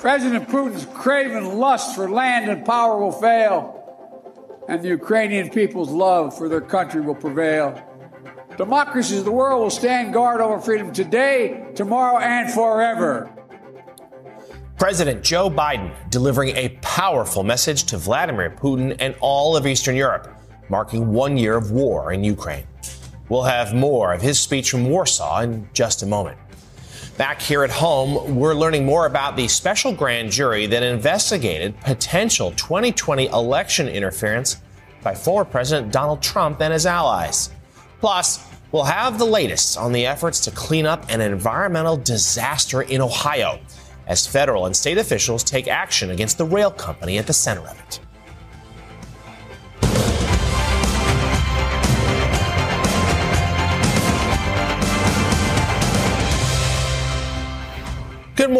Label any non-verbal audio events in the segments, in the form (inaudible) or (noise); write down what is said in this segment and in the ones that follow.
President Putin's craven lust for land and power will fail, and the Ukrainian people's love for their country will prevail. Democracies of the world will stand guard over freedom today, tomorrow, and forever. President Joe Biden delivering a powerful message to Vladimir Putin and all of Eastern Europe, marking one year of war in Ukraine. We'll have more of his speech from Warsaw in just a moment. Back here at home, we're learning more about the special grand jury that investigated potential 2020 election interference by former President Donald Trump and his allies. Plus, we'll have the latest on the efforts to clean up an environmental disaster in Ohio as federal and state officials take action against the rail company at the center of it.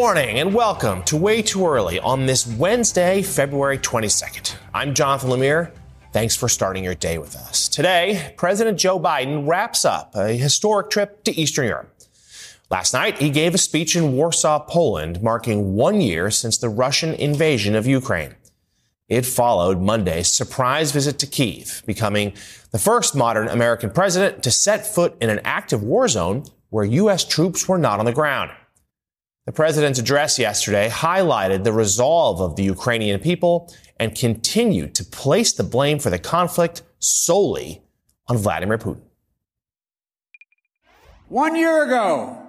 Morning and welcome to Way Too Early on this Wednesday, February 22nd. I'm Jonathan Lemire. Thanks for starting your day with us. Today, President Joe Biden wraps up a historic trip to Eastern Europe. Last night, he gave a speech in Warsaw, Poland, marking one year since the Russian invasion of Ukraine. It followed Monday's surprise visit to Kiev, becoming the first modern American president to set foot in an active war zone where U.S. troops were not on the ground. The president's address yesterday highlighted the resolve of the Ukrainian people and continued to place the blame for the conflict solely on Vladimir Putin. One year ago,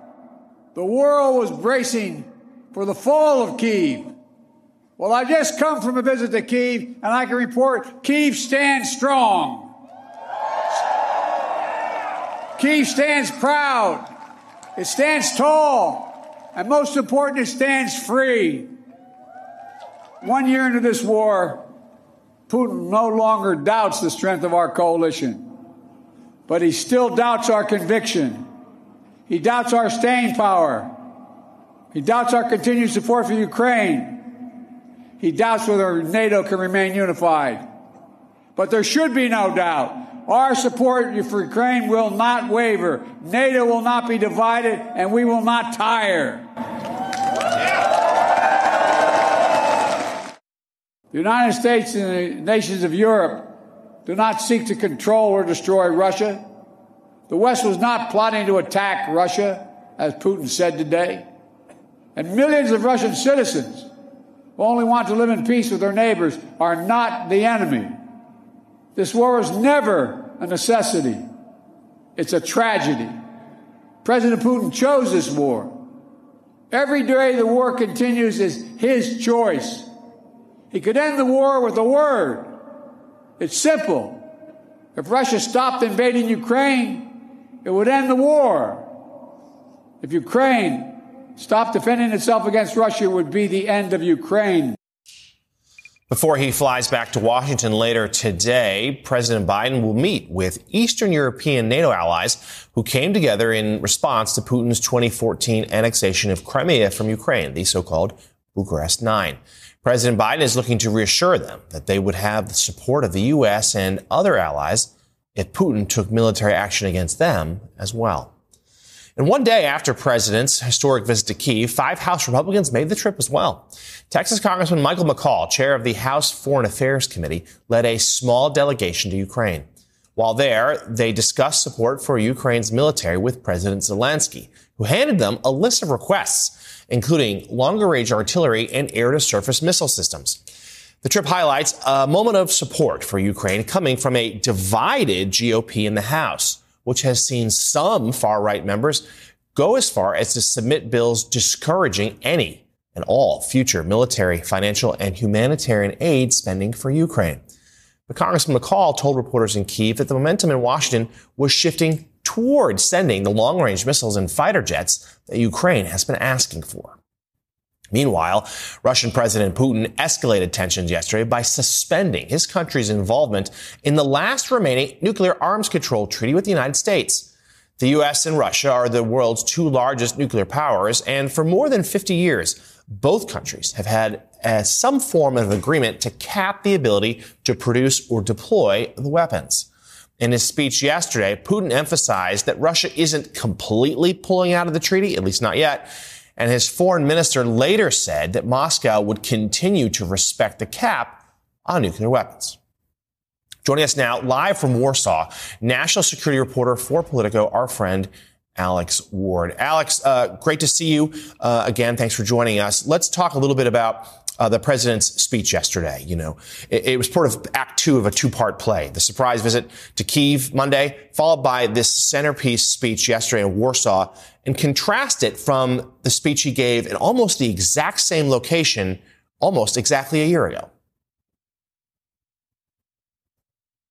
the world was bracing for the fall of Kiev. Well, I just come from a visit to Kiev, and I can report Kiev stands strong. Kiev stands proud. It stands tall. And most important, it stands free. One year into this war, Putin no longer doubts the strength of our coalition, but he still doubts our conviction. He doubts our staying power. He doubts our continued support for Ukraine. He doubts whether NATO can remain unified. But there should be no doubt. Our support for Ukraine will not waver. NATO will not be divided, and we will not tire. The United States and the nations of Europe do not seek to control or destroy Russia. The West was not plotting to attack Russia, as Putin said today. And millions of Russian citizens who only want to live in peace with their neighbors are not the enemy. This war is never a necessity. It's a tragedy. President Putin chose this war. Every day the war continues is his choice. He could end the war with a word. It's simple. If Russia stopped invading Ukraine, it would end the war. If Ukraine stopped defending itself against Russia, it would be the end of Ukraine. Before he flies back to Washington later today, President Biden will meet with Eastern European NATO allies who came together in response to Putin's 2014 annexation of Crimea from Ukraine, the so-called Bucharest Nine. President Biden is looking to reassure them that they would have the support of the U.S. and other allies if Putin took military action against them as well. And one day after President's historic visit to Kiev, five House Republicans made the trip as well. Texas Congressman Michael McCaul, chair of the House Foreign Affairs Committee, led a small delegation to Ukraine. While there, they discussed support for Ukraine's military with President Zelensky, who handed them a list of requests, including longer range artillery and air to surface missile systems. The trip highlights a moment of support for Ukraine coming from a divided GOP in the House which has seen some far right members go as far as to submit bills discouraging any and all future military, financial, and humanitarian aid spending for Ukraine. But Congressman McCaul told reporters in Kiev that the momentum in Washington was shifting towards sending the long range missiles and fighter jets that Ukraine has been asking for. Meanwhile, Russian President Putin escalated tensions yesterday by suspending his country's involvement in the last remaining nuclear arms control treaty with the United States. The U.S. and Russia are the world's two largest nuclear powers, and for more than 50 years, both countries have had uh, some form of agreement to cap the ability to produce or deploy the weapons. In his speech yesterday, Putin emphasized that Russia isn't completely pulling out of the treaty, at least not yet, and his foreign minister later said that Moscow would continue to respect the cap on nuclear weapons. Joining us now live from Warsaw, national security reporter for Politico, our friend Alex Ward. Alex, uh, great to see you uh, again. Thanks for joining us. Let's talk a little bit about uh, the president's speech yesterday. You know, it, it, was part of act two of a two part play. The surprise visit to Kiev Monday, followed by this centerpiece speech yesterday in Warsaw, and contrast it from the speech he gave in almost the exact same location almost exactly a year ago.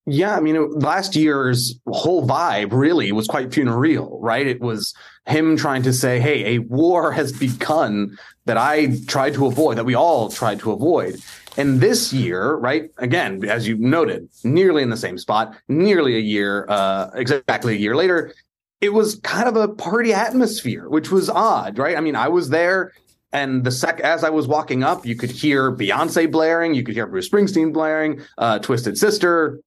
Yeah, I mean, last year's whole vibe really was quite funereal, right? It was him trying to say, hey, a war has begun that I tried to avoid, that we all tried to avoid. And this year, right, again, as you noted, nearly in the same spot, nearly a year, uh, exactly a year later, it was kind of a party atmosphere, which was odd, right? I mean, I was there and the sec as I was walking up, you could hear Beyonce blaring, you could hear Bruce Springsteen blaring, uh, Twisted Sister,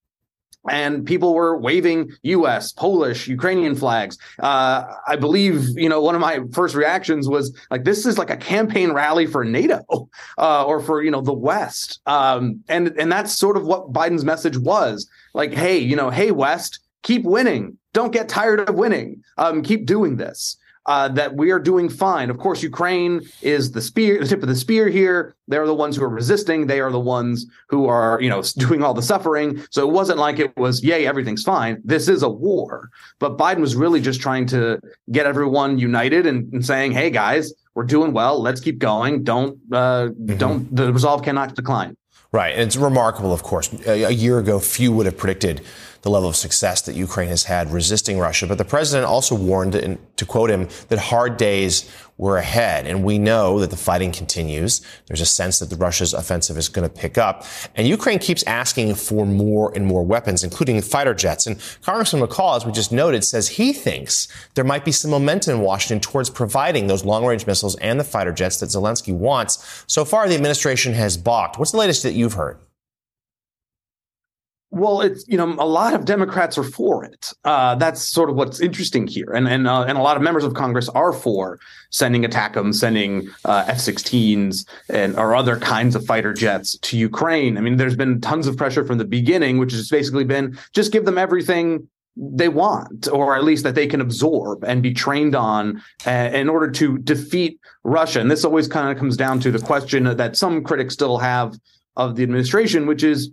and people were waving U.S., Polish, Ukrainian flags. Uh, I believe, you know, one of my first reactions was like, "This is like a campaign rally for NATO uh, or for you know the West," um, and and that's sort of what Biden's message was. Like, hey, you know, hey West, keep winning. Don't get tired of winning. Um, keep doing this uh, that we are doing fine. Of course, Ukraine is the spear, the tip of the spear here. They're the ones who are resisting. They are the ones who are, you know, (laughs) doing all the suffering. So it wasn't like it was, yay, everything's fine. This is a war. But Biden was really just trying to get everyone united and, and saying, hey, guys, we're doing well. Let's keep going. Don't, uh, mm-hmm. don't, the resolve cannot decline. Right. And it's remarkable, of course. A, a year ago, few would have predicted the level of success that Ukraine has had resisting Russia. But the president also warned, and to quote him, that hard days were ahead. And we know that the fighting continues. There's a sense that the Russia's offensive is going to pick up. And Ukraine keeps asking for more and more weapons, including fighter jets. And Congressman McCaul, as we just noted, says he thinks there might be some momentum in Washington towards providing those long range missiles and the fighter jets that Zelensky wants. So far, the administration has balked. What's the latest that you've heard? Well, it's you know a lot of Democrats are for it. Uh, that's sort of what's interesting here, and and uh, and a lot of members of Congress are for sending ATACMS, sending uh, F-16s, and or other kinds of fighter jets to Ukraine. I mean, there's been tons of pressure from the beginning, which has basically been just give them everything they want, or at least that they can absorb and be trained on uh, in order to defeat Russia. And this always kind of comes down to the question that some critics still have of the administration, which is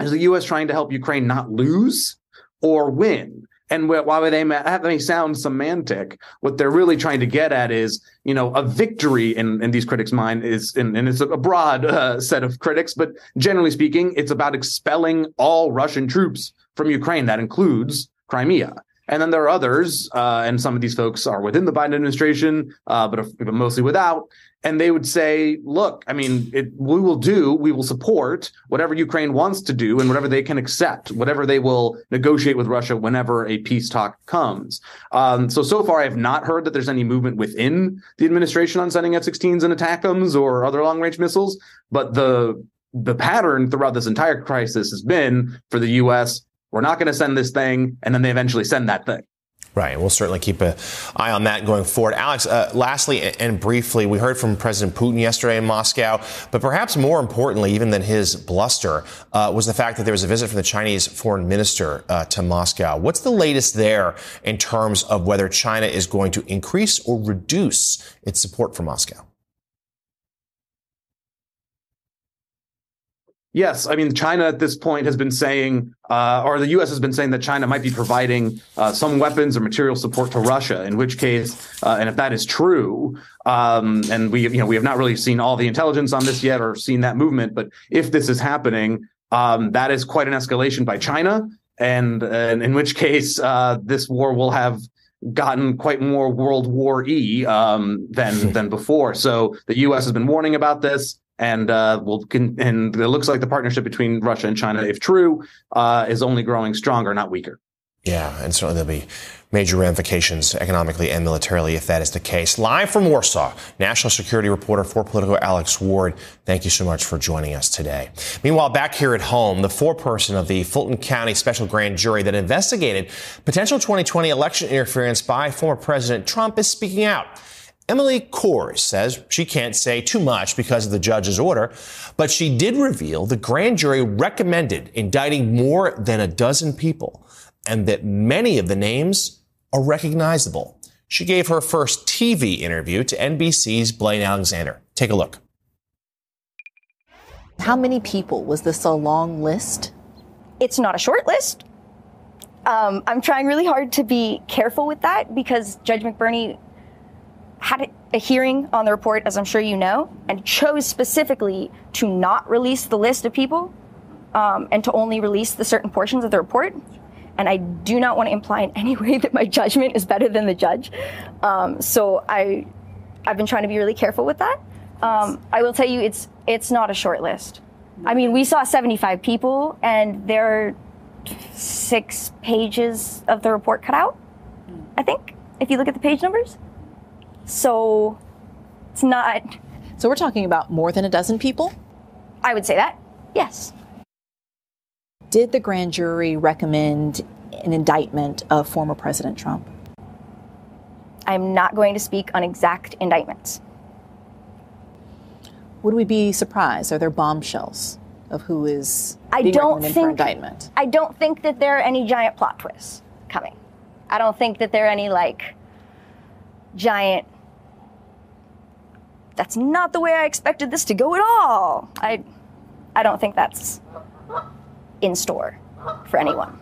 is the U.S. trying to help Ukraine not lose or win? And while they may, sound semantic, what they're really trying to get at is, you know, a victory in, in these critics' mind is, and, and it's a broad uh, set of critics, but generally speaking, it's about expelling all Russian troops from Ukraine. That includes Crimea. And then there are others, uh, and some of these folks are within the Biden administration, uh, but, but mostly without, and they would say, look, I mean, it, we will do, we will support whatever Ukraine wants to do and whatever they can accept, whatever they will negotiate with Russia whenever a peace talk comes. Um, so, so far, I have not heard that there's any movement within the administration on sending F 16s and ATACMS or other long range missiles. But the the pattern throughout this entire crisis has been for the U.S. We're not going to send this thing, and then they eventually send that thing. Right. We'll certainly keep an eye on that going forward. Alex, uh, lastly and briefly, we heard from President Putin yesterday in Moscow, but perhaps more importantly, even than his bluster, uh, was the fact that there was a visit from the Chinese foreign minister uh, to Moscow. What's the latest there in terms of whether China is going to increase or reduce its support for Moscow? Yes, I mean China at this point has been saying, uh, or the U.S. has been saying that China might be providing uh, some weapons or material support to Russia. In which case, uh, and if that is true, um, and we you know we have not really seen all the intelligence on this yet or seen that movement, but if this is happening, um, that is quite an escalation by China. and, and in which case uh, this war will have gotten quite more World War E um, than (laughs) than before. So the U.S. has been warning about this, and uh, will and it looks like the partnership between Russia and China, if true, uh, is only growing stronger, not weaker. Yeah, and certainly there'll be major ramifications economically and militarily if that is the case. Live from Warsaw, national security reporter for Politico Alex Ward. Thank you so much for joining us today. Meanwhile, back here at home, the foreperson of the Fulton County Special Grand Jury that investigated potential 2020 election interference by former President Trump is speaking out. Emily Kohrs says she can't say too much because of the judge's order, but she did reveal the grand jury recommended indicting more than a dozen people and that many of the names are recognizable. She gave her first TV interview to NBC's Blaine Alexander. Take a look. How many people? Was this a long list? It's not a short list. Um, I'm trying really hard to be careful with that because Judge McBurney had a hearing on the report, as I'm sure you know, and chose specifically to not release the list of people um, and to only release the certain portions of the report and I do not want to imply in any (laughs) way that my judgment is better than the judge. Um, so I, I've been trying to be really careful with that. Um, I will tell you, it's it's not a short list. I mean, we saw 75 people, and there are six pages of the report cut out. I think if you look at the page numbers. So it's not. So we're talking about more than a dozen people. I would say that. Yes. Did the grand jury recommend an indictment of former President Trump? I'm not going to speak on exact indictments. Would we be surprised? Are there bombshells of who is I being don't recommended think, for indictment? I don't think that there are any giant plot twists coming. I don't think that there are any like giant. That's not the way I expected this to go at all. I, I don't think that's in store for anyone.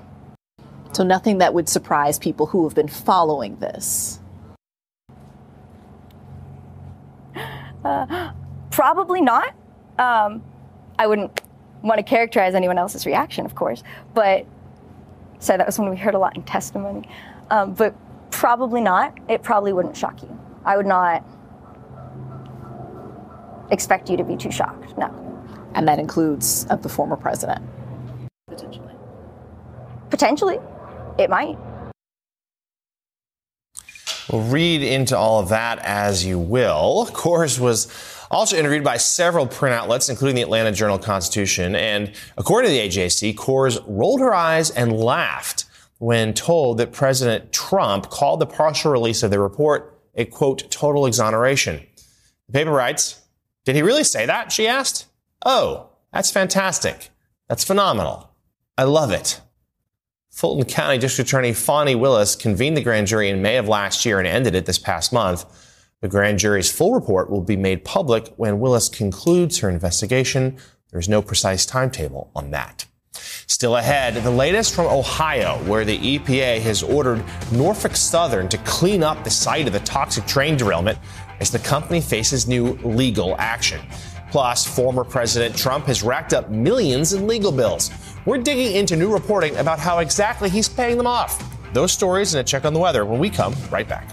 So nothing that would surprise people who have been following this. Uh, probably not. Um, I wouldn't want to characterize anyone else's reaction, of course, but so that was when we heard a lot in testimony. Um, but probably not. It probably wouldn't shock you. I would not expect you to be too shocked. No. And that includes of the former president. Potentially. Potentially. It might. Well, read into all of that as you will. Kohrs was also interviewed by several print outlets, including the Atlanta Journal Constitution. And according to the AJC, Kohrs rolled her eyes and laughed when told that President Trump called the partial release of the report a quote, total exoneration. The paper writes, Did he really say that? She asked. Oh, that's fantastic. That's phenomenal. I love it. Fulton County District Attorney Fani Willis convened the grand jury in May of last year and ended it this past month. The grand jury's full report will be made public when Willis concludes her investigation. There's no precise timetable on that. Still ahead, the latest from Ohio, where the EPA has ordered Norfolk Southern to clean up the site of the toxic train derailment as the company faces new legal action. Plus, former President Trump has racked up millions in legal bills. We're digging into new reporting about how exactly he's paying them off. Those stories and a check on the weather when we come right back.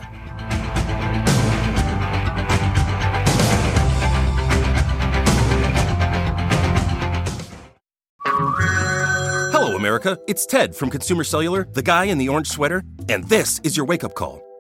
Hello, America. It's Ted from Consumer Cellular, the guy in the orange sweater, and this is your wake up call.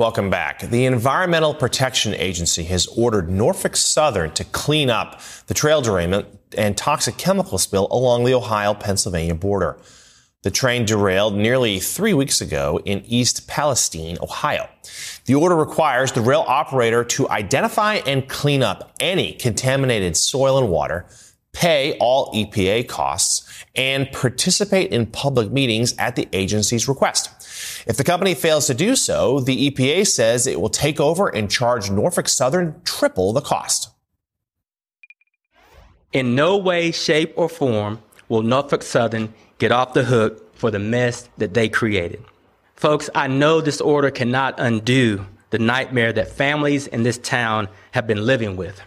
Welcome back. The Environmental Protection Agency has ordered Norfolk Southern to clean up the trail derailment and toxic chemical spill along the Ohio Pennsylvania border. The train derailed nearly three weeks ago in East Palestine, Ohio. The order requires the rail operator to identify and clean up any contaminated soil and water, pay all EPA costs, and participate in public meetings at the agency's request. If the company fails to do so, the EPA says it will take over and charge Norfolk Southern triple the cost. In no way, shape, or form will Norfolk Southern get off the hook for the mess that they created. Folks, I know this order cannot undo the nightmare that families in this town have been living with,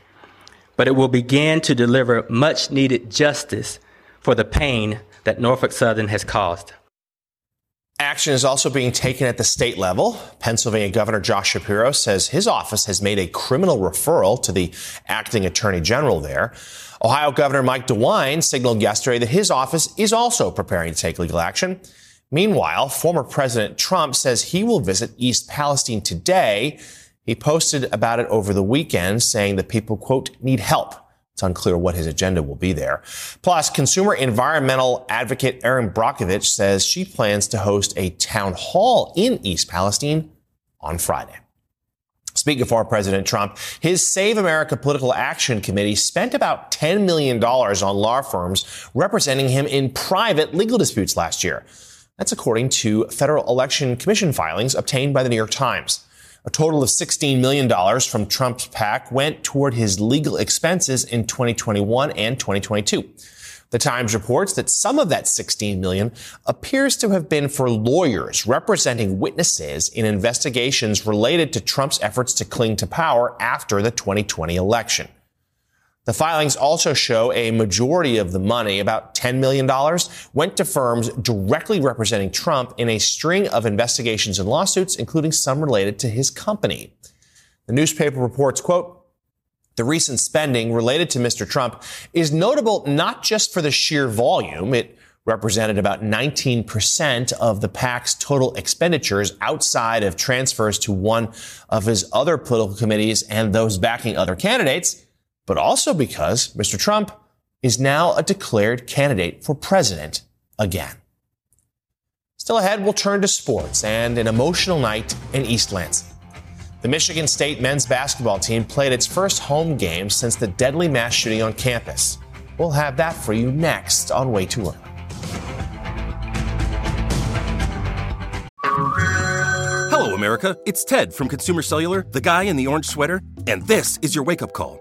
but it will begin to deliver much needed justice for the pain that Norfolk Southern has caused. Action is also being taken at the state level. Pennsylvania Governor Josh Shapiro says his office has made a criminal referral to the acting attorney general there. Ohio Governor Mike DeWine signaled yesterday that his office is also preparing to take legal action. Meanwhile, former President Trump says he will visit East Palestine today. He posted about it over the weekend, saying that people, quote, need help. It's unclear what his agenda will be there. Plus, consumer environmental advocate Erin Brockovich says she plans to host a town hall in East Palestine on Friday. Speaking for President Trump, his Save America Political Action Committee spent about $10 million on law firms representing him in private legal disputes last year. That's according to Federal Election Commission filings obtained by the New York Times. A total of $16 million from Trump's PAC went toward his legal expenses in 2021 and 2022. The Times reports that some of that 16 million appears to have been for lawyers representing witnesses in investigations related to Trump's efforts to cling to power after the 2020 election. The filings also show a majority of the money, about $10 million, went to firms directly representing Trump in a string of investigations and lawsuits, including some related to his company. The newspaper reports, quote, the recent spending related to Mr. Trump is notable not just for the sheer volume. It represented about 19% of the PAC's total expenditures outside of transfers to one of his other political committees and those backing other candidates but also because Mr. Trump is now a declared candidate for president again. Still ahead, we'll turn to sports and an emotional night in East Lansing. The Michigan State men's basketball team played its first home game since the deadly mass shooting on campus. We'll have that for you next on Way Too Early. Hello, America. It's Ted from Consumer Cellular, the guy in the orange sweater, and this is your wake up call.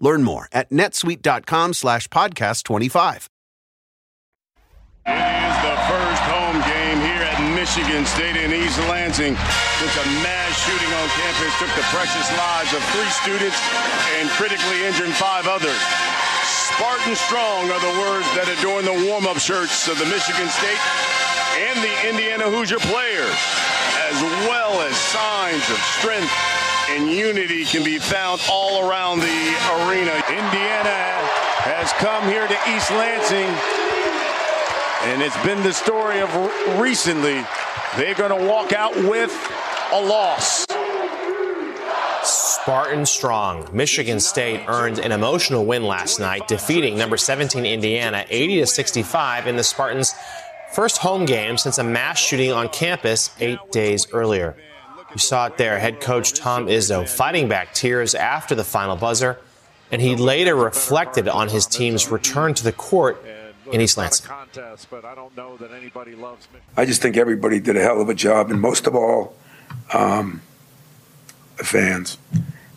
Learn more at netsuite.com slash podcast 25. It is the first home game here at Michigan State in East Lansing since a mass shooting on campus took the precious lives of three students and critically injured five others. Spartan strong are the words that adorn the warm-up shirts of the Michigan State and the Indiana Hoosier players, as well as signs of strength and unity can be found all around the arena. Indiana has come here to East Lansing And it's been the story of recently. They're going to walk out with a loss. Spartan strong. Michigan State earned an emotional win last night, defeating number 17 Indiana 80 to 65 in the Spartans' first home game since a mass shooting on campus eight days earlier. You saw it there. Head coach Tom Izzo fighting back tears after the final buzzer, and he later reflected on his team's return to the court in East Lansing. I just think everybody did a hell of a job, and most of all, um, the fans,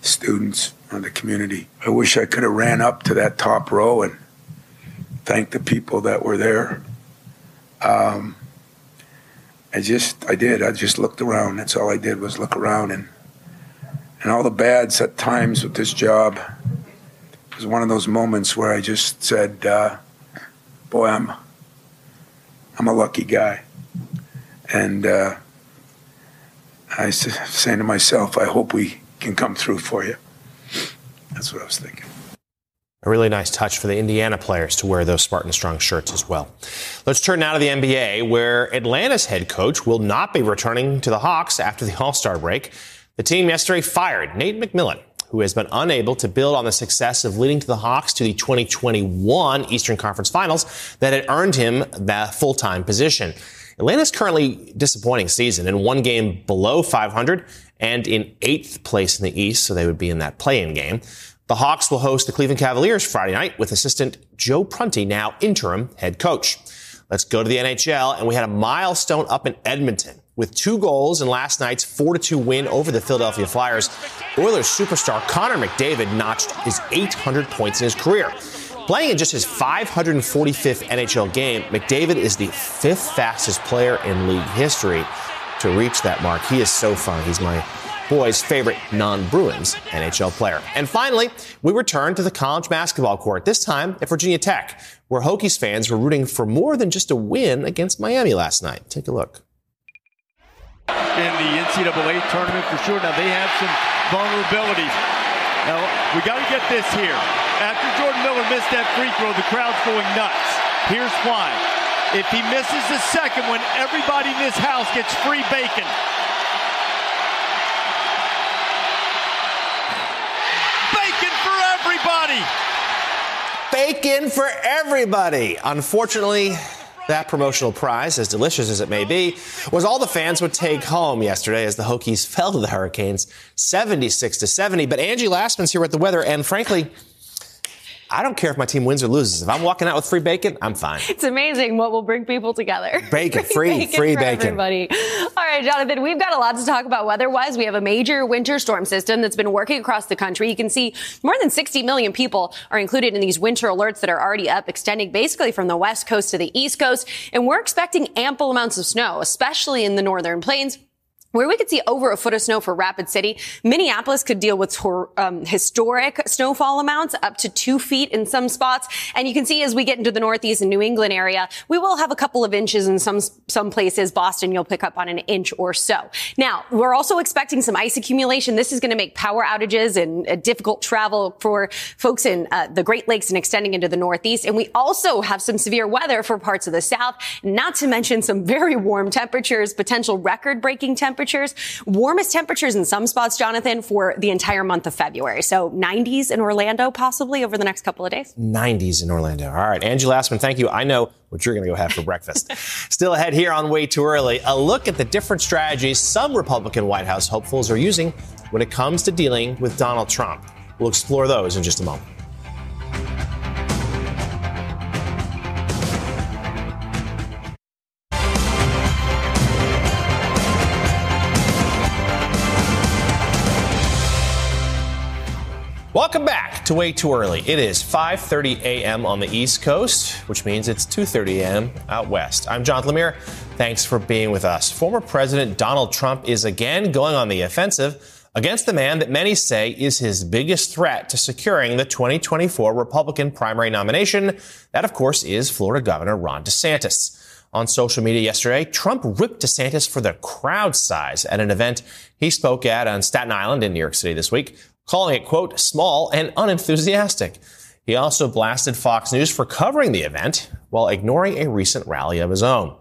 students, and the community. I wish I could have ran up to that top row and thanked the people that were there. Um, I just, I did. I just looked around. That's all I did was look around, and and all the bads at times with this job was one of those moments where I just said. Uh, boy, I'm I'm a lucky guy, and uh, I was saying to myself, I hope we can come through for you. That's what I was thinking. A really nice touch for the Indiana players to wear those Spartan Strong shirts as well. Let's turn now to the NBA, where Atlanta's head coach will not be returning to the Hawks after the All Star break. The team yesterday fired Nate McMillan who has been unable to build on the success of leading to the Hawks to the 2021 Eastern Conference Finals that had earned him that full-time position. Atlanta's currently disappointing season in one game below 500 and in eighth place in the East, so they would be in that play-in game. The Hawks will host the Cleveland Cavaliers Friday night with assistant Joe Prunty, now interim head coach. Let's go to the NHL, and we had a milestone up in Edmonton with two goals in last night's 4-2 win over the Philadelphia Flyers. Oilers superstar Connor McDavid notched his 800 points in his career. Playing in just his 545th NHL game, McDavid is the fifth fastest player in league history to reach that mark. He is so fun. He's my boy's favorite non-Bruins NHL player. And finally, we return to the college basketball court, this time at Virginia Tech, where Hokies fans were rooting for more than just a win against Miami last night. Take a look in the NCAA tournament for sure. Now they have some vulnerabilities. Now we got to get this here. After Jordan Miller missed that free throw, the crowd's going nuts. Here's why. If he misses the second one, everybody in this house gets free. Bacon everybody. Bacon for everybody. Unfortunately, that promotional prize, as delicious as it may be, was all the fans would take home yesterday as the Hokies fell to the Hurricanes 76 to 70. But Angie Lassman's here with the weather, and frankly, I don't care if my team wins or loses. If I'm walking out with free bacon, I'm fine. It's amazing what will bring people together. Bacon, (laughs) free, bacon free bacon. Everybody. All right, Jonathan, we've got a lot to talk about weather-wise. We have a major winter storm system that's been working across the country. You can see more than 60 million people are included in these winter alerts that are already up, extending basically from the west coast to the east coast. And we're expecting ample amounts of snow, especially in the northern plains where we could see over a foot of snow for Rapid City. Minneapolis could deal with um, historic snowfall amounts up to two feet in some spots. And you can see as we get into the Northeast and New England area, we will have a couple of inches in some, some places. Boston, you'll pick up on an inch or so. Now, we're also expecting some ice accumulation. This is going to make power outages and uh, difficult travel for folks in uh, the Great Lakes and extending into the Northeast. And we also have some severe weather for parts of the South, not to mention some very warm temperatures, potential record breaking temperatures temperatures. Warmest temperatures in some spots, Jonathan, for the entire month of February. So 90s in Orlando, possibly over the next couple of days. 90s in Orlando. All right. Angie Lassman, thank you. I know what you're going to go have for breakfast. (laughs) Still ahead here on Way Too Early, a look at the different strategies some Republican White House hopefuls are using when it comes to dealing with Donald Trump. We'll explore those in just a moment. Welcome back to Way Too Early. It is 5:30 a.m. on the East Coast, which means it's 2:30 a.m. out west. I'm John Lemire. Thanks for being with us. Former President Donald Trump is again going on the offensive against the man that many say is his biggest threat to securing the 2024 Republican primary nomination. That, of course, is Florida Governor Ron DeSantis. On social media yesterday, Trump ripped DeSantis for the crowd size at an event he spoke at on Staten Island in New York City this week calling it, quote, small and unenthusiastic. He also blasted Fox News for covering the event while ignoring a recent rally of his own.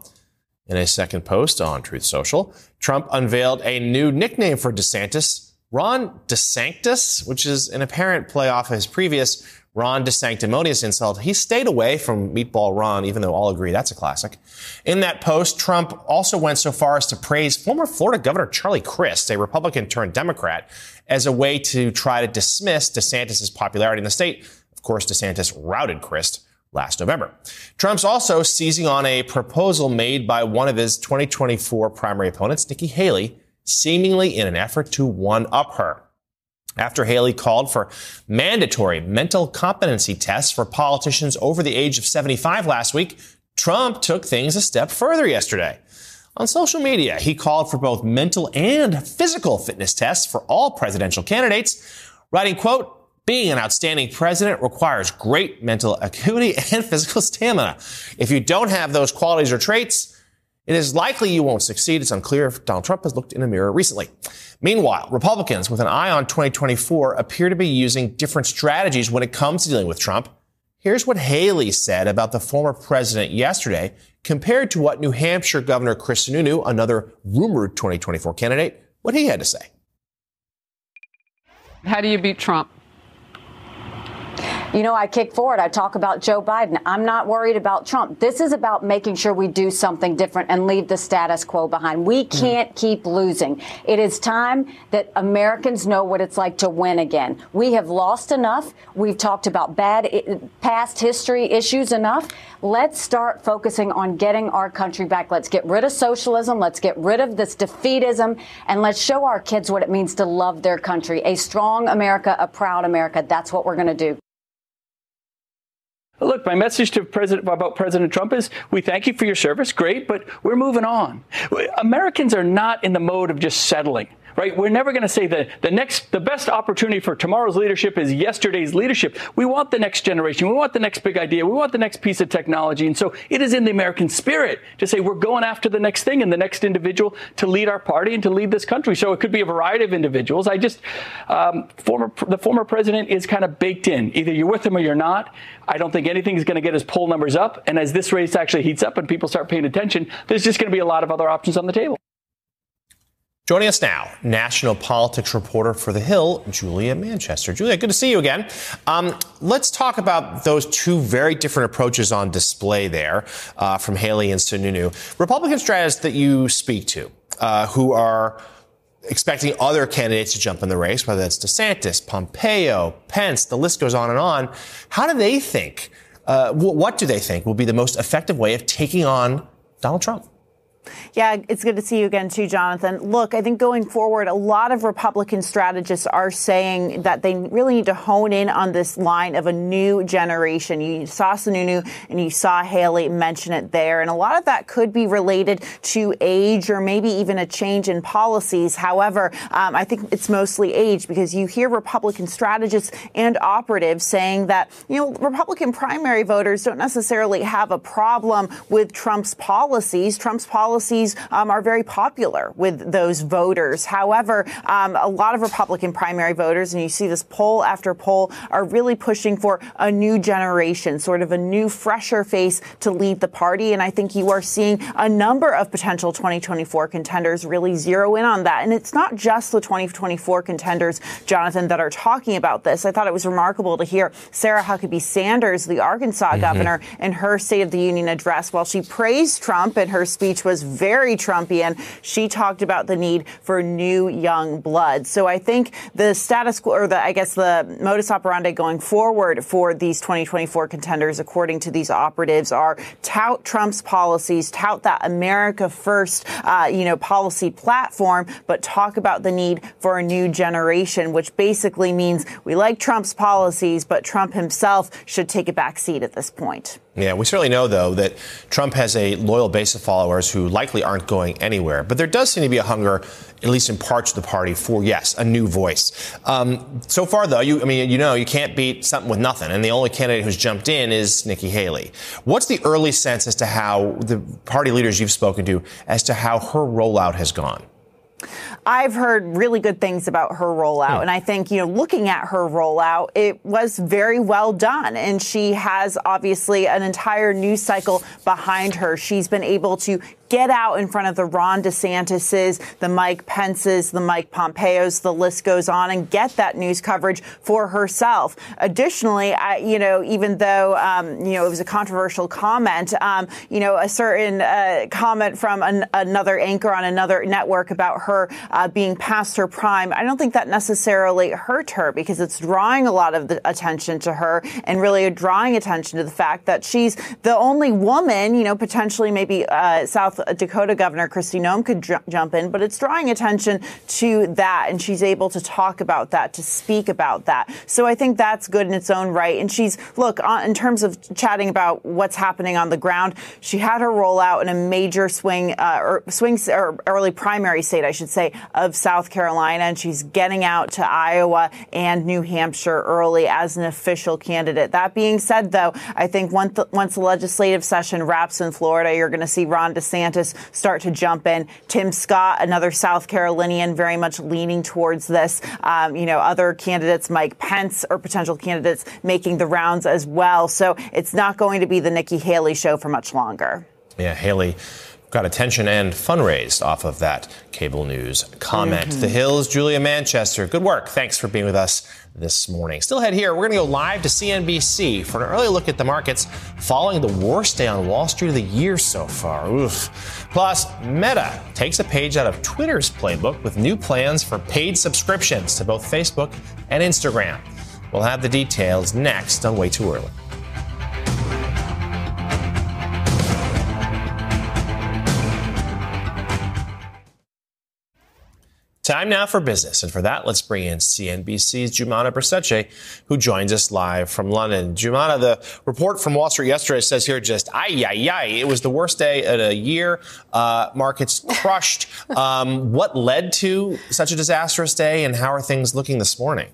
In a second post on Truth Social, Trump unveiled a new nickname for DeSantis, Ron DeSantis, which is an apparent play off of his previous Ron DeSanctimonious insult. He stayed away from Meatball Ron, even though all agree that's a classic. In that post, Trump also went so far as to praise former Florida Governor Charlie Crist, a Republican turned Democrat, as a way to try to dismiss DeSantis' popularity in the state. Of course, DeSantis routed Crist last November. Trump's also seizing on a proposal made by one of his 2024 primary opponents, Nikki Haley, seemingly in an effort to one up her. After Haley called for mandatory mental competency tests for politicians over the age of 75 last week, Trump took things a step further yesterday. On social media, he called for both mental and physical fitness tests for all presidential candidates, writing, quote, being an outstanding president requires great mental acuity and (laughs) physical stamina. If you don't have those qualities or traits, it is likely you won't succeed. It's unclear if Donald Trump has looked in a mirror recently. Meanwhile, Republicans with an eye on 2024 appear to be using different strategies when it comes to dealing with Trump. Here's what Haley said about the former president yesterday compared to what New Hampshire Governor Chris Sununu, another rumored 2024 candidate, what he had to say. How do you beat Trump? You know, I kick forward. I talk about Joe Biden. I'm not worried about Trump. This is about making sure we do something different and leave the status quo behind. We mm-hmm. can't keep losing. It is time that Americans know what it's like to win again. We have lost enough. We've talked about bad past history issues enough. Let's start focusing on getting our country back. Let's get rid of socialism. Let's get rid of this defeatism and let's show our kids what it means to love their country. A strong America, a proud America. That's what we're going to do. Look, my message to President about President Trump is we thank you for your service, great, but we're moving on. Americans are not in the mode of just settling right? We're never going to say that the next, the best opportunity for tomorrow's leadership is yesterday's leadership. We want the next generation. We want the next big idea. We want the next piece of technology. And so it is in the American spirit to say we're going after the next thing and the next individual to lead our party and to lead this country. So it could be a variety of individuals. I just, um, former, the former president is kind of baked in. Either you're with him or you're not. I don't think anything is going to get his poll numbers up. And as this race actually heats up and people start paying attention, there's just going to be a lot of other options on the table. Joining us now, national politics reporter for The Hill, Julia Manchester. Julia, good to see you again. Um, let's talk about those two very different approaches on display there uh, from Haley and Sununu. Republican strategists that you speak to, uh, who are expecting other candidates to jump in the race, whether it's DeSantis, Pompeo, Pence, the list goes on and on. How do they think? Uh, what do they think will be the most effective way of taking on Donald Trump? Yeah, it's good to see you again, too, Jonathan. Look, I think going forward, a lot of Republican strategists are saying that they really need to hone in on this line of a new generation. You saw Sununu and you saw Haley mention it there. And a lot of that could be related to age or maybe even a change in policies. However, um, I think it's mostly age because you hear Republican strategists and operatives saying that, you know, Republican primary voters don't necessarily have a problem with Trump's policies. Trump's policies policies um, are very popular with those voters. However, um, a lot of Republican primary voters, and you see this poll after poll, are really pushing for a new generation, sort of a new, fresher face to lead the party. And I think you are seeing a number of potential 2024 contenders really zero in on that. And it's not just the 2024 contenders, Jonathan, that are talking about this. I thought it was remarkable to hear Sarah Huckabee Sanders, the Arkansas mm-hmm. governor, in her State of the Union address, while she praised Trump and her speech was very Trumpian. She talked about the need for new young blood. So I think the status quo, or the, I guess the modus operandi going forward for these 2024 contenders, according to these operatives, are tout Trump's policies, tout that America first, uh, you know, policy platform, but talk about the need for a new generation, which basically means we like Trump's policies, but Trump himself should take a back seat at this point. Yeah, we certainly know, though, that Trump has a loyal base of followers who likely aren't going anywhere. But there does seem to be a hunger, at least in parts of the party, for, yes, a new voice. Um, so far, though, you, I mean, you know, you can't beat something with nothing. And the only candidate who's jumped in is Nikki Haley. What's the early sense as to how the party leaders you've spoken to, as to how her rollout has gone? I've heard really good things about her rollout. And I think, you know, looking at her rollout, it was very well done. And she has obviously an entire news cycle behind her. She's been able to get out in front of the Ron DeSantis's, the Mike Pence's, the Mike Pompeo's, the list goes on, and get that news coverage for herself. Additionally, I, you know, even though um, you know it was a controversial comment, um, you know, a certain uh, comment from an, another anchor on another network about her uh, being past her prime, I don't think that necessarily hurt her because it's drawing a lot of the attention to her and really drawing attention to the fact that she's the only woman, you know, potentially maybe uh, South Dakota Governor Kristi Noem could jump in, but it's drawing attention to that, and she's able to talk about that, to speak about that. So I think that's good in its own right. And she's look on, in terms of chatting about what's happening on the ground. She had her rollout in a major swing, uh, or swing or early primary state, I should say, of South Carolina, and she's getting out to Iowa and New Hampshire early as an official candidate. That being said, though, I think once the, once the legislative session wraps in Florida, you're going to see Ron DeSantis start to jump in. Tim Scott, another South Carolinian, very much leaning towards this. Um, you know, other candidates, Mike Pence, or potential candidates making the rounds as well. So it's not going to be the Nikki Haley show for much longer. Yeah, Haley got attention and fundraised off of that cable news comment. Mm-hmm. The Hill's, Julia Manchester, good work. Thanks for being with us this morning. Still ahead here, we're going to go live to CNBC for an early look at the markets following the worst day on Wall Street of the year so far. Oof. Plus, Meta takes a page out of Twitter's playbook with new plans for paid subscriptions to both Facebook and Instagram. We'll have the details next on Way Too Early. Time now for business. And for that, let's bring in CNBC's Joumanna Bercetche, who joins us live from London. Joumanna, the report from Wall Street yesterday says here just, ay, ay, ay. It was the worst day of a year. Uh, markets (laughs) crushed. Um, what led to such a disastrous day, and how are things looking this morning?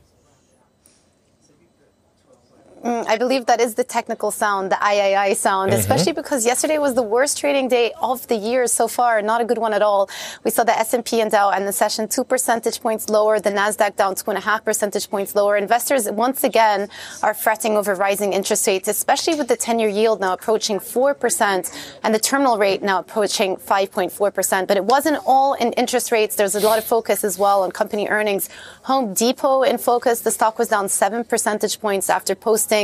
Mm, I believe that is the technical sound, the III sound, mm-hmm. especially because yesterday was the worst trading day of the year so far. Not a good one at all. We saw the S&P and Dow and the session two percentage points lower, the Nasdaq down two and a half percentage points lower. Investors once again are fretting over rising interest rates, especially with the 10-year yield now approaching four percent and the terminal rate now approaching 5.4 percent. But it wasn't all in interest rates. There's a lot of focus as well on company earnings. Home Depot in focus. The stock was down seven percentage points after posting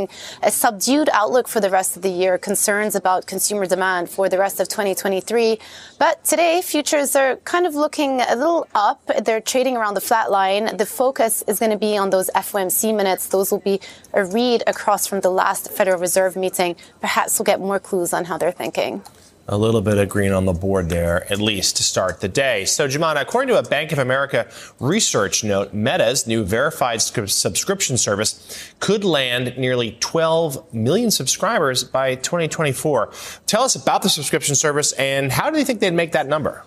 a subdued outlook for the rest of the year, concerns about consumer demand for the rest of 2023. But today, futures are kind of looking a little up. They're trading around the flat line. The focus is going to be on those FOMC minutes. Those will be a read across from the last Federal Reserve meeting. Perhaps we'll get more clues on how they're thinking a little bit of green on the board there, at least to start the day. So, Joumanna, according to a Bank of America research note, Meta's new verified subscription service could land nearly 12 million subscribers by 2024. Tell us about the subscription service and how do you think they'd make that number?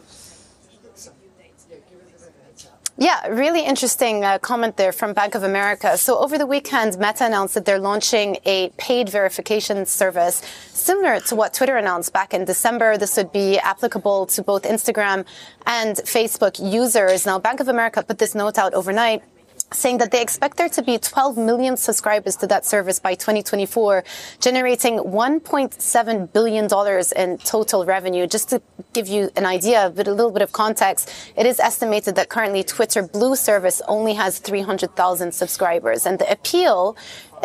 Yeah, really interesting uh, comment there from Bank of America. So over the weekend, Meta announced that they're launching a paid verification service similar to what Twitter announced back in December. This would be applicable to both Instagram and Facebook users. Now, Bank of America put this note out overnight saying that they expect there to be 12 million subscribers to that service by 2024, generating $1.7 billion in total revenue. Just to give you an idea, but a little bit of context, it is estimated that currently Twitter Blue service only has 300,000 subscribers. And the appeal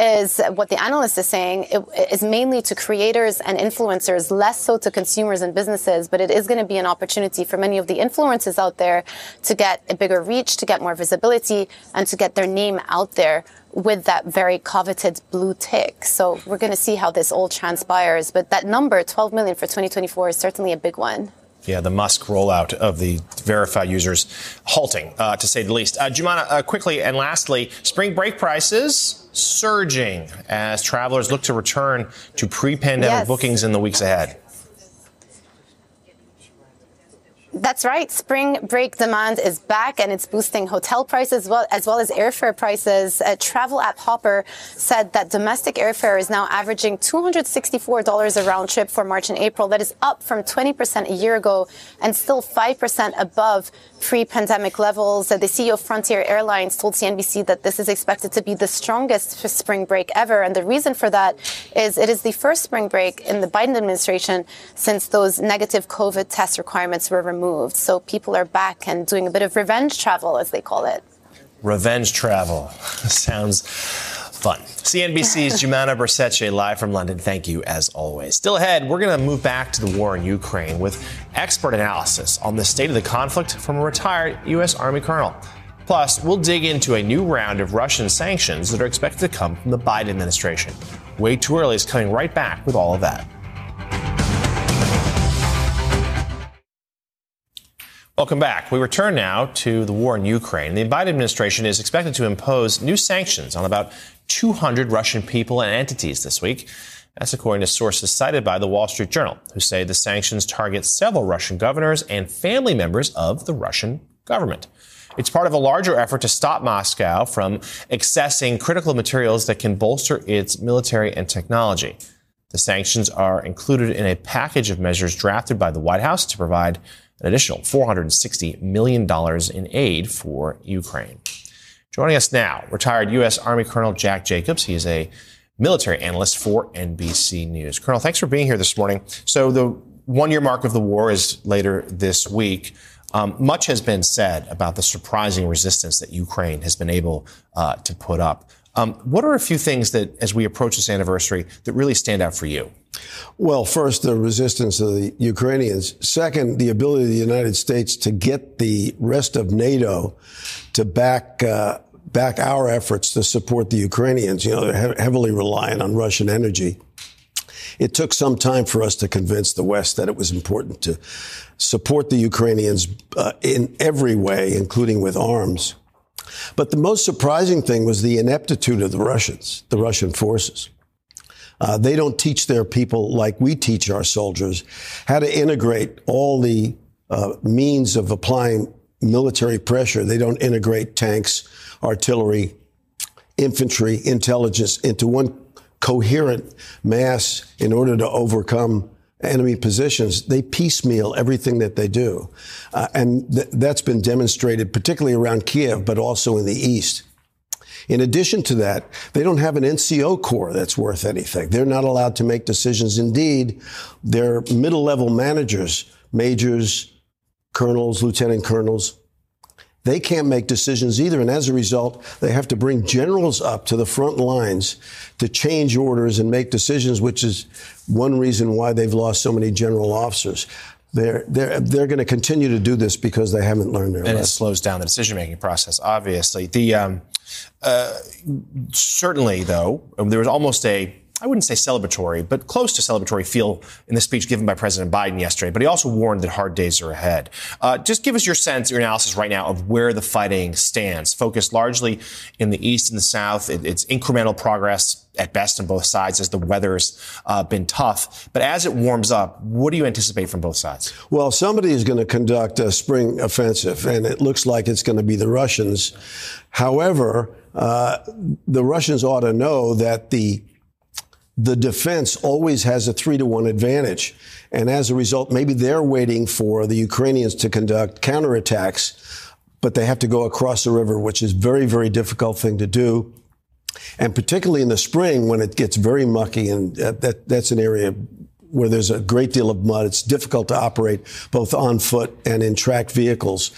is what the analyst is saying it is mainly to creators and influencers, less so to consumers and businesses, but it is going to be an opportunity for many of the influencers out there to get a bigger reach, to get more visibility, and to get their name out there with that very coveted blue tick. So we're going to see how this all transpires. But that number, 12 million for 2024, is certainly a big one. Yeah, the Musk rollout of the verified users halting, uh, to say the least. Uh, Joumanna, uh, quickly and lastly, spring break prices surging as travelers look to return to pre pandemic yes. bookings in the weeks ahead. That's right. Spring break demand is back and it's boosting hotel prices as well as, well as airfare prices. A travel app Hopper said that domestic airfare is now averaging $264 a round trip for March and April. That is up from 20% a year ago and still 5% above pre-pandemic levels. The CEO of Frontier Airlines told CNBC that this is expected to be the strongest spring break ever. And the reason for that is it is the first spring break in the Biden administration since those negative COVID test requirements were removed. So people are back and doing a bit of revenge travel, as they call it. Revenge travel. (laughs) Sounds fun. CNBC's (laughs) Joumanna Bercetche live from London. Thank you as always. Still ahead, we're going to move back to the war in Ukraine with expert analysis on the state of the conflict from a retired U.S. Army colonel. Plus, we'll dig into a new round of Russian sanctions that are expected to come from the Biden administration. Way too early is coming right back with all of that. Welcome back. We return now to the war in Ukraine. The Biden administration is expected to impose new sanctions on about 200 Russian people and entities this week. That's according to sources cited by the Wall Street Journal, who say the sanctions target several Russian governors and family members of the Russian government. It's part of a larger effort to stop Moscow from accessing critical materials that can bolster its military and technology. The sanctions are included in a package of measures drafted by the White House to provide an additional $460 million in aid for Ukraine. Joining us now, retired U.S. Army Colonel Jack Jacobs. He is a military analyst for NBC News. Colonel, thanks for being here this morning. So the one year mark of the war is later this week. Um, much has been said about the surprising resistance that Ukraine has been able uh, to put up. Um, what are a few things that, as we approach this anniversary, that really stand out for you? Well, first, the resistance of the Ukrainians. Second, the ability of the United States to get the rest of NATO to back uh, back our efforts to support the Ukrainians. You know, they're he- heavily reliant on Russian energy. It took some time for us to convince the West that it was important to support the Ukrainians uh, in every way, including with arms. But the most surprising thing was the ineptitude of the Russians, the Russian forces. Uh, they don't teach their people like we teach our soldiers how to integrate all the uh, means of applying military pressure. They don't integrate tanks, artillery, infantry, intelligence into one coherent mass in order to overcome enemy positions. They piecemeal everything that they do. Uh, and th- that's been demonstrated, particularly around Kiev, but also in the east. In addition to that, they don't have an NCO corps that's worth anything. They're not allowed to make decisions. Indeed, their middle level managers, majors, colonels, lieutenant colonels, they can't make decisions either. And as a result, they have to bring generals up to the front lines to change orders and make decisions, which is one reason why they've lost so many general officers. They're, they're, they're going to continue to do this because they haven't learned their and lesson. it slows down the decision making process. Obviously, the um, uh, certainly though there was almost a I wouldn't say celebratory, but close to celebratory feel in the speech given by President Biden yesterday. But he also warned that hard days are ahead. Uh, just give us your sense, your analysis right now of where the fighting stands. Focused largely in the east and the south. It, it's incremental progress at best on both sides as the weather's uh, been tough. But as it warms up, what do you anticipate from both sides? Well, somebody is going to conduct a spring offensive, and it looks like it's going to be the Russians. However, uh, the Russians ought to know that the the defense always has a three to one advantage. And as a result, maybe they're waiting for the Ukrainians to conduct counterattacks, but they have to go across the river, which is very, very difficult thing to do. And particularly in the spring when it gets very mucky and that, that's an area where there's a great deal of mud. It's difficult to operate both on foot and in tracked vehicles.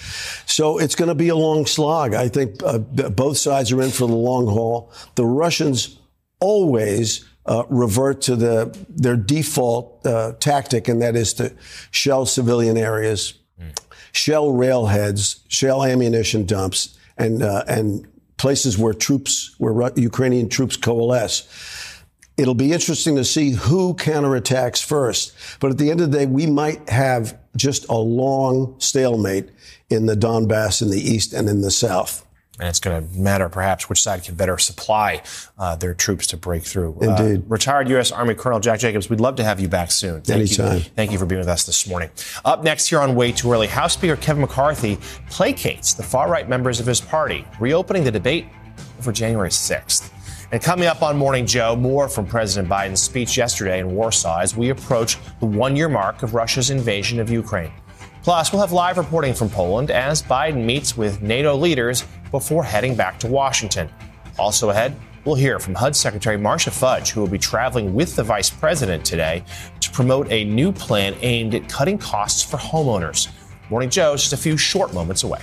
So it's going to be a long slog. I think uh, both sides are in for the long haul. The Russians always uh, revert to the their default uh, tactic, and that is to shell civilian areas, mm. shell railheads, shell ammunition dumps, and uh, and places where troops, where Ukrainian troops coalesce. It'll be interesting to see who counterattacks first. But at the end of the day, we might have just a long stalemate in the Donbass in the east and in the south. And it's going to matter perhaps which side can better supply uh, their troops to break through. Indeed. Uh, retired U.S. Army Colonel Jack Jacobs, we'd love to have you back soon. Thank Anytime. You, thank you for being with us this morning. Up next here on Way Too Early, House Speaker Kevin McCarthy placates the far right members of his party, reopening the debate for January 6th. And coming up on Morning Joe, more from President Biden's speech yesterday in Warsaw as we approach the one year mark of Russia's invasion of Ukraine. Plus, we'll have live reporting from Poland as Biden meets with NATO leaders before heading back to Washington. Also ahead, we'll hear from HUD Secretary Marcia Fudge, who will be traveling with the vice president today to promote a new plan aimed at cutting costs for homeowners. Morning Joe is just a few short moments away.